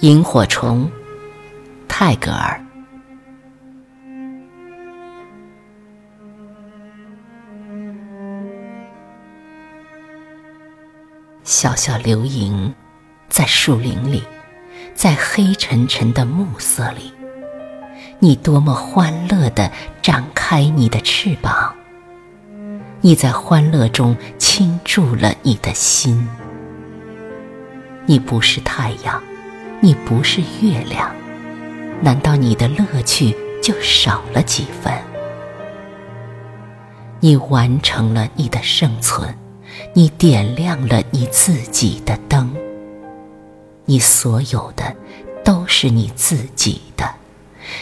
萤火虫，泰戈尔。小小流萤，在树林里，在黑沉沉的暮色里，你多么欢乐地展开你的翅膀！你在欢乐中倾注了你的心。你不是太阳。你不是月亮，难道你的乐趣就少了几分？你完成了你的生存，你点亮了你自己的灯。你所有的都是你自己的，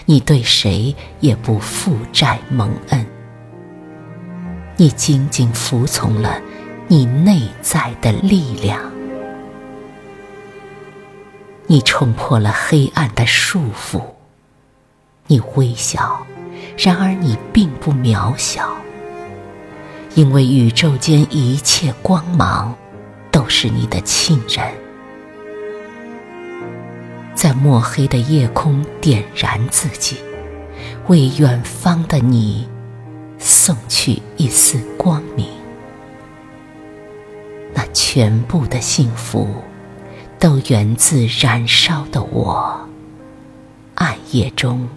你对谁也不负债蒙恩。你仅仅服从了你内在的力量。你冲破了黑暗的束缚，你微笑，然而你并不渺小，因为宇宙间一切光芒都是你的亲人，在墨黑的夜空点燃自己，为远方的你送去一丝光明，那全部的幸福。都源自燃烧的我，暗夜中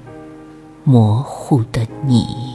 模糊的你。